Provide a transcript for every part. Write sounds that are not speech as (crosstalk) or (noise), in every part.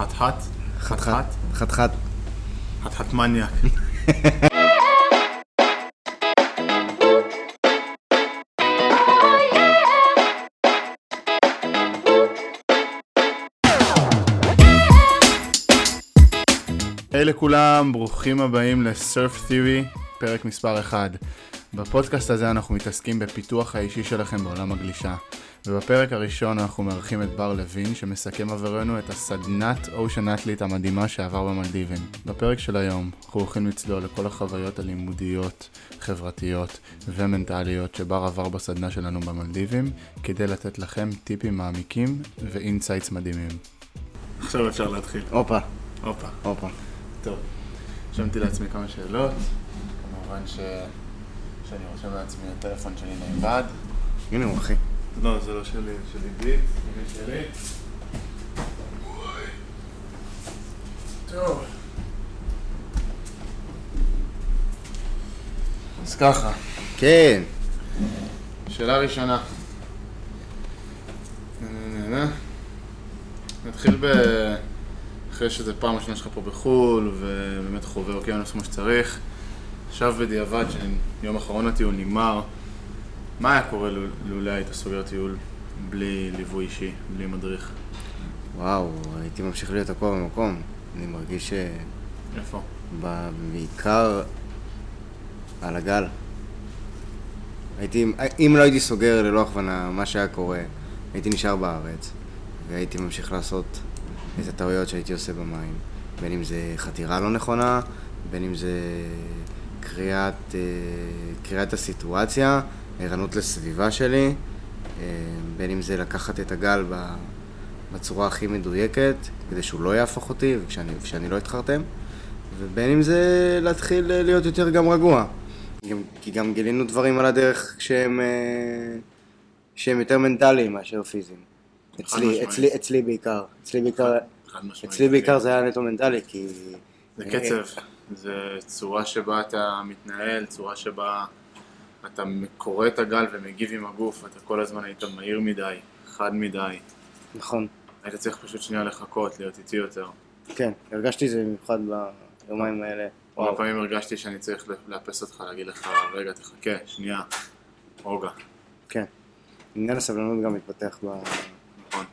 חתחת? חתחת? חתחת. חתחת מניאק. היי לכולם, ברוכים הבאים לסרף תיאורי, פרק מספר 1. בפודקאסט הזה אנחנו מתעסקים בפיתוח האישי שלכם בעולם הגלישה. ובפרק הראשון אנחנו מארחים את בר לוין, שמסכם עבורנו את הסדנת Ocean Athlete המדהימה שעבר במלדיבים. בפרק של היום אנחנו הולכים לצלול לכל החוויות הלימודיות, חברתיות ומנטליות שבר עבר בסדנה שלנו במלדיבים, כדי לתת לכם טיפים מעמיקים ו insights מדהימים. עכשיו אפשר להתחיל. הופה, הופה. הופה. טוב, רשמתי לעצמי כמה שאלות, כמובן ש... שאני רושם לעצמי הטלפון שלי נאבד. הנה הוא אחי. לא, זה לא שלי, זה של עידית. טוב. אז ככה, כן. שאלה ראשונה. נתחיל ב... אחרי שזה פעם ראשונה שלך פה בחו"ל, ובאמת חווה אוקיינוס כמו שצריך. עכשיו בדיעבד, שיום אחרון הטיול נגמר, מה היה קורה לו- לולא היית סוגר טיול בלי ליווי אישי, בלי מדריך? וואו, הייתי ממשיך להיות תקוע במקום. אני מרגיש איפה? שבעיקר על הגל. הייתי, אם לא הייתי סוגר ללא הכוונה מה שהיה קורה, הייתי נשאר בארץ, והייתי ממשיך לעשות את הטעויות שהייתי עושה במים. בין אם זה חתירה לא נכונה, בין אם זה קריאת, אה, קריאת הסיטואציה, ערנות לסביבה שלי, אה, בין אם זה לקחת את הגל בצורה הכי מדויקת, כדי שהוא לא יהפוך אותי וכשאני, ושאני לא אתחרטם, ובין אם זה להתחיל אה, להיות יותר גם רגוע. גם, כי גם גילינו דברים על הדרך שהם, אה, שהם יותר מנטליים מאשר פיזיים. אצלי. אצלי, אצלי בעיקר. אצלי בעיקר. אצלי בעיקר זה היה נטו מנטלי, כי... זה קצב, זה צורה שבה אתה מתנהל, צורה שבה אתה קורא את הגל ומגיב עם הגוף, אתה כל הזמן היית מהיר מדי, חד מדי. נכון, היית צריך פשוט שנייה לחכות, להיות איטי יותר. כן, הרגשתי זה במיוחד ביומיים האלה. כמה פעמים הרגשתי שאני צריך לאפס אותך, להגיד לך, רגע, תחכה, שנייה, רוגע. כן. עניין הסבלנות גם מתפתח ב... נכון.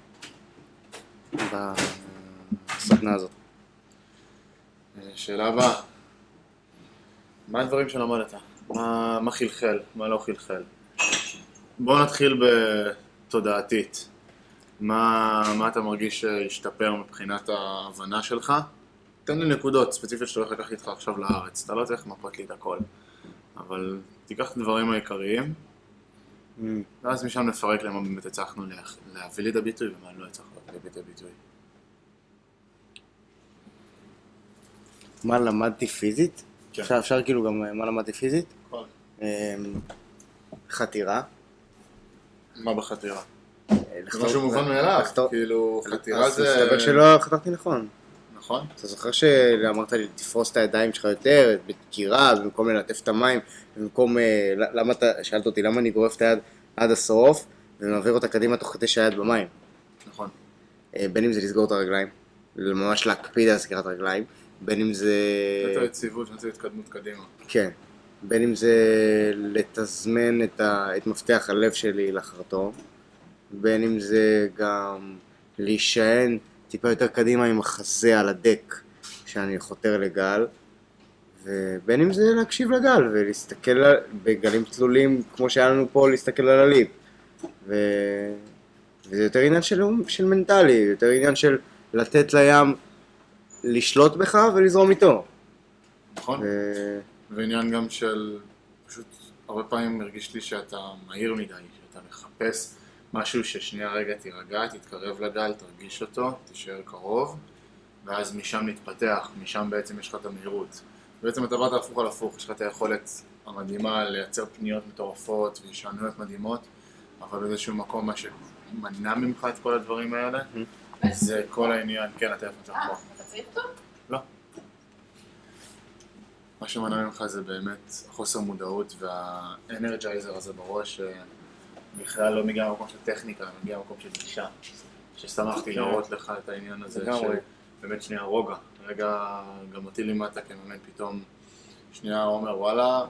בסדנה הזאת. אה, שאלה הבאה, מה הדברים שלמדת? מה, מה חלחל? מה לא חלחל? בואו נתחיל בתודעתית. מה, מה אתה מרגיש שהשתפר מבחינת ההבנה שלך? תן לי נקודות ספציפיות שאתה הולך לקחת איתך עכשיו לארץ. אתה לא צריך למפות לי את הכל. אבל תיקח את הדברים העיקריים, Mm. ואז משם נפרק למה באמת הצלחנו לה- להביא לידי ביטוי ומה לא הצלחנו להביא לידי ביטוי. מה למדתי פיזית? כן. אפשר, אפשר כאילו גם מה למדתי פיזית? אמ, חתירה. מה בחתירה? אה, זה משהו מובן מאליו, לחתור- כאילו חתירה אז זה... מסתבר שלא חתרתי נכון. נכון? אתה זוכר שאמרת לי תפרוס את הידיים שלך יותר, בדקירה, במקום ללטף את המים, במקום, אה, למה אתה, שאלת אותי למה אני גורף את היד עד הסוף ומעביר אותה קדימה תוך כדי שהיד במים. נכון. אה, בין אם זה לסגור את הרגליים, ממש להקפיד על סגירת רגליים, בין אם זה... יותר יציבות ויותר התקדמות קדימה. כן. בין אם זה לתזמן את, ה... את מפתח הלב שלי לחרטום, בין אם זה גם להישען טיפה יותר קדימה עם החזה על הדק כשאני חותר לגל, ובין אם זה להקשיב לגל ולהסתכל. בגלים תלולים כמו שהיה לנו פה להסתכל על הליפ. ו... וזה יותר עניין של, של מנטלי, יותר עניין של לתת לים לשלוט בך ולזרום איתו. נכון? ו... ועניין גם של, פשוט הרבה פעמים הרגיש לי שאתה מהיר מדי, שאתה מחפש משהו ששנייה רגע תירגע, תתקרב לגל, תרגיש אותו, תישאר קרוב, ואז משם נתפתח, משם בעצם יש לך את המהירות. בעצם אתה באת הפוך על הפוך, יש לך את היכולת המדהימה לייצר פניות מטורפות והשתנויות מדהימות, אבל באיזשהו מקום מה שמנע ממך את כל הדברים האלה, זה כל העניין, כן, הטלפון שלך פה. אתה צריך אותו? לא. מה שמנע ממך זה באמת חוסר מודעות והאנרג'ייזר הזה בראש שבכלל לא מגיע מהמקום של טכניקה, מגיע מהמקום של גישה. ששמחתי כן. להראות לך את העניין הזה לגמרי. באמת שנייה רוגע. רגע, גם אותי לימדת כמאמן פתאום, שנייה אומר וואלה,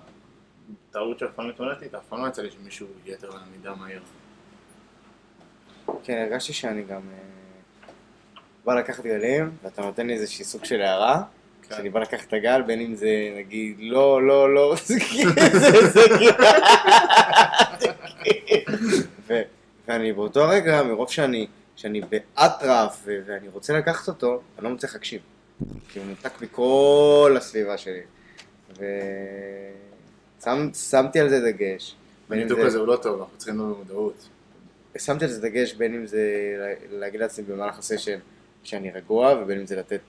טעות שלפעמים מתמודדת איתה, אף פעם לא יצא לי שמישהו יתר למידה מהיר. כן, הרגשתי שאני גם אה, בא לקחת גלים, ואתה נותן לי איזשהי סוג של הערה, כן. שאני בא לקחת את הגל, בין אם זה נגיד לא, לא, לא, (laughs) (laughs) זה כאילו, זה, כאילו, ואני באותו רגע, מרוב שאני, שאני באטרף ואני רוצה לקחת אותו, אני לא מצליח להקשיב. כי הוא מנותק מכל הסביבה שלי. ושמתי על זה דגש. הניתוק זה- הזה הוא לא טוב, אנחנו צריכים לו במודעות. שמתי על זה דגש בין אם זה לה- להגיד לעצמי במהלך הסשן שאני רגוע, ובין אם זה לתת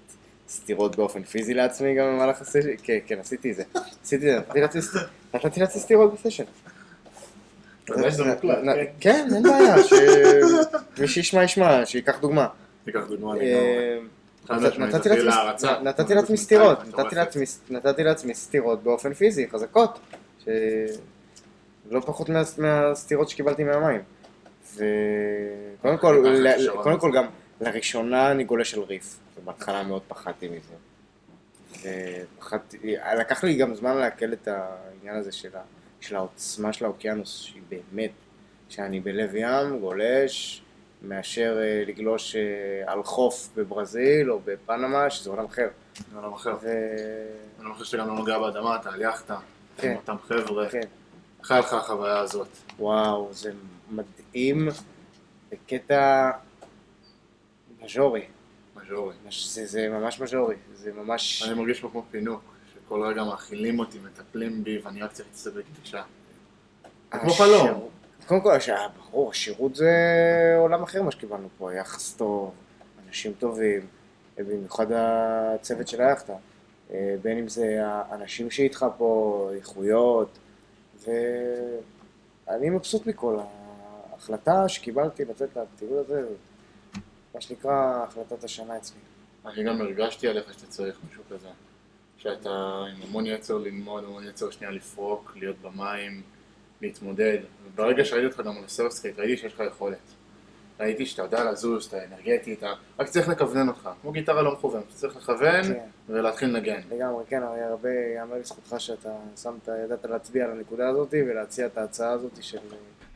סטירות באופן פיזי לעצמי גם במהלך הסשן. כן, כן, עשיתי את זה. עשיתי את זה, נתתי לעצמי סטירות בסשן. כן. כן, אין בעיה, שמי שישמע ישמע, שייקח דוגמה. נתתי לעצמי- להערצה. נתתי לעצמי סטירות באופן פיזי, חזקות, לא פחות מה- מהסטירות שקיבלתי מהמים. וקודם כל, קודם. כל גם, לראשונה אני גולש על ריף, ובהתחלה מאוד פחדתי מזה. ופחדתי, לקח לי גם זמן לעכל את העניין הזה של, ה, של העוצמה של האוקיינוס, שהיא באמת, שאני בלב ים, גולש, מאשר אה, לגלוש אה, על חוף בברזיל או בפנמה, שזה עולם אחר. זה עולם אחר. ו... אני חושב שאתה גם לא נוגע באדמה, אתה על יאכטה. כן. עם אותם חבר'ה. כן. איך היה לך החוויה הזאת? וואו, זה מדהים בקטע מז'ורי. מז'ורי. זה, זה ממש מז'ורי, זה ממש... אני מרגיש פה כמו פינוק, שכל רגע מאכילים אותי, מטפלים בי, ואני רק צריך להצטרך בקדושה. כמו חלום. קודם כל, הש- ברור, השירות זה עולם אחר מה שקיבלנו פה, יחס טוב, אנשים טובים, במיוחד הצוות של היאכטה. אה, בין אם זה האנשים שאיתך פה, איכויות, ואני מבסוט מכל ההחלטה שקיבלתי לצאת לטיול הזה, מה שנקרא החלטת השנה אצלי. אני גם הרגשתי עליך שאתה צריך משהו כזה. שאתה עם המון יצר ללמוד, המון יצר שנייה לפרוק, להיות במים, להתמודד. וברגע שראיתי אותך גם על הסרפסקייט, ראיתי שיש לך יכולת. ראיתי שאתה יודע לזוז, אתה אנרגטי, אתה רק צריך לכוונן אותך. כמו גיטרה לא מכוונת, אתה צריך לכוון כן. ולהתחיל לנגן. לגמרי, כן, הרי הרבה, יאמר לזכותך שאתה שמת, ידעת להצביע על הנקודה הזאת ולהציע את ההצעה הזאת של...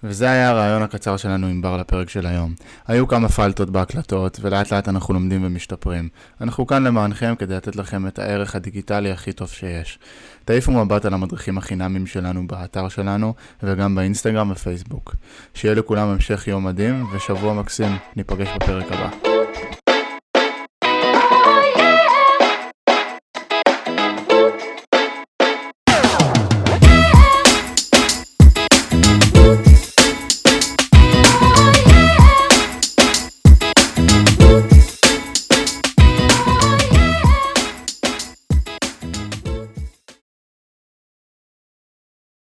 וזה היה הרעיון הקצר שלנו עם בר לפרק של היום. היו כמה פלטות בהקלטות, ולאט לאט אנחנו לומדים ומשתפרים. אנחנו כאן למענכם כדי לתת לכם את הערך הדיגיטלי הכי טוב שיש. תעיפו מבט על המדריכים החינמיים שלנו באתר שלנו, וגם באינסטגרם ופייסבוק. שיהיה לכולם המשך יום מדהים, ושבוע מקסים. ניפגש בפרק הבא.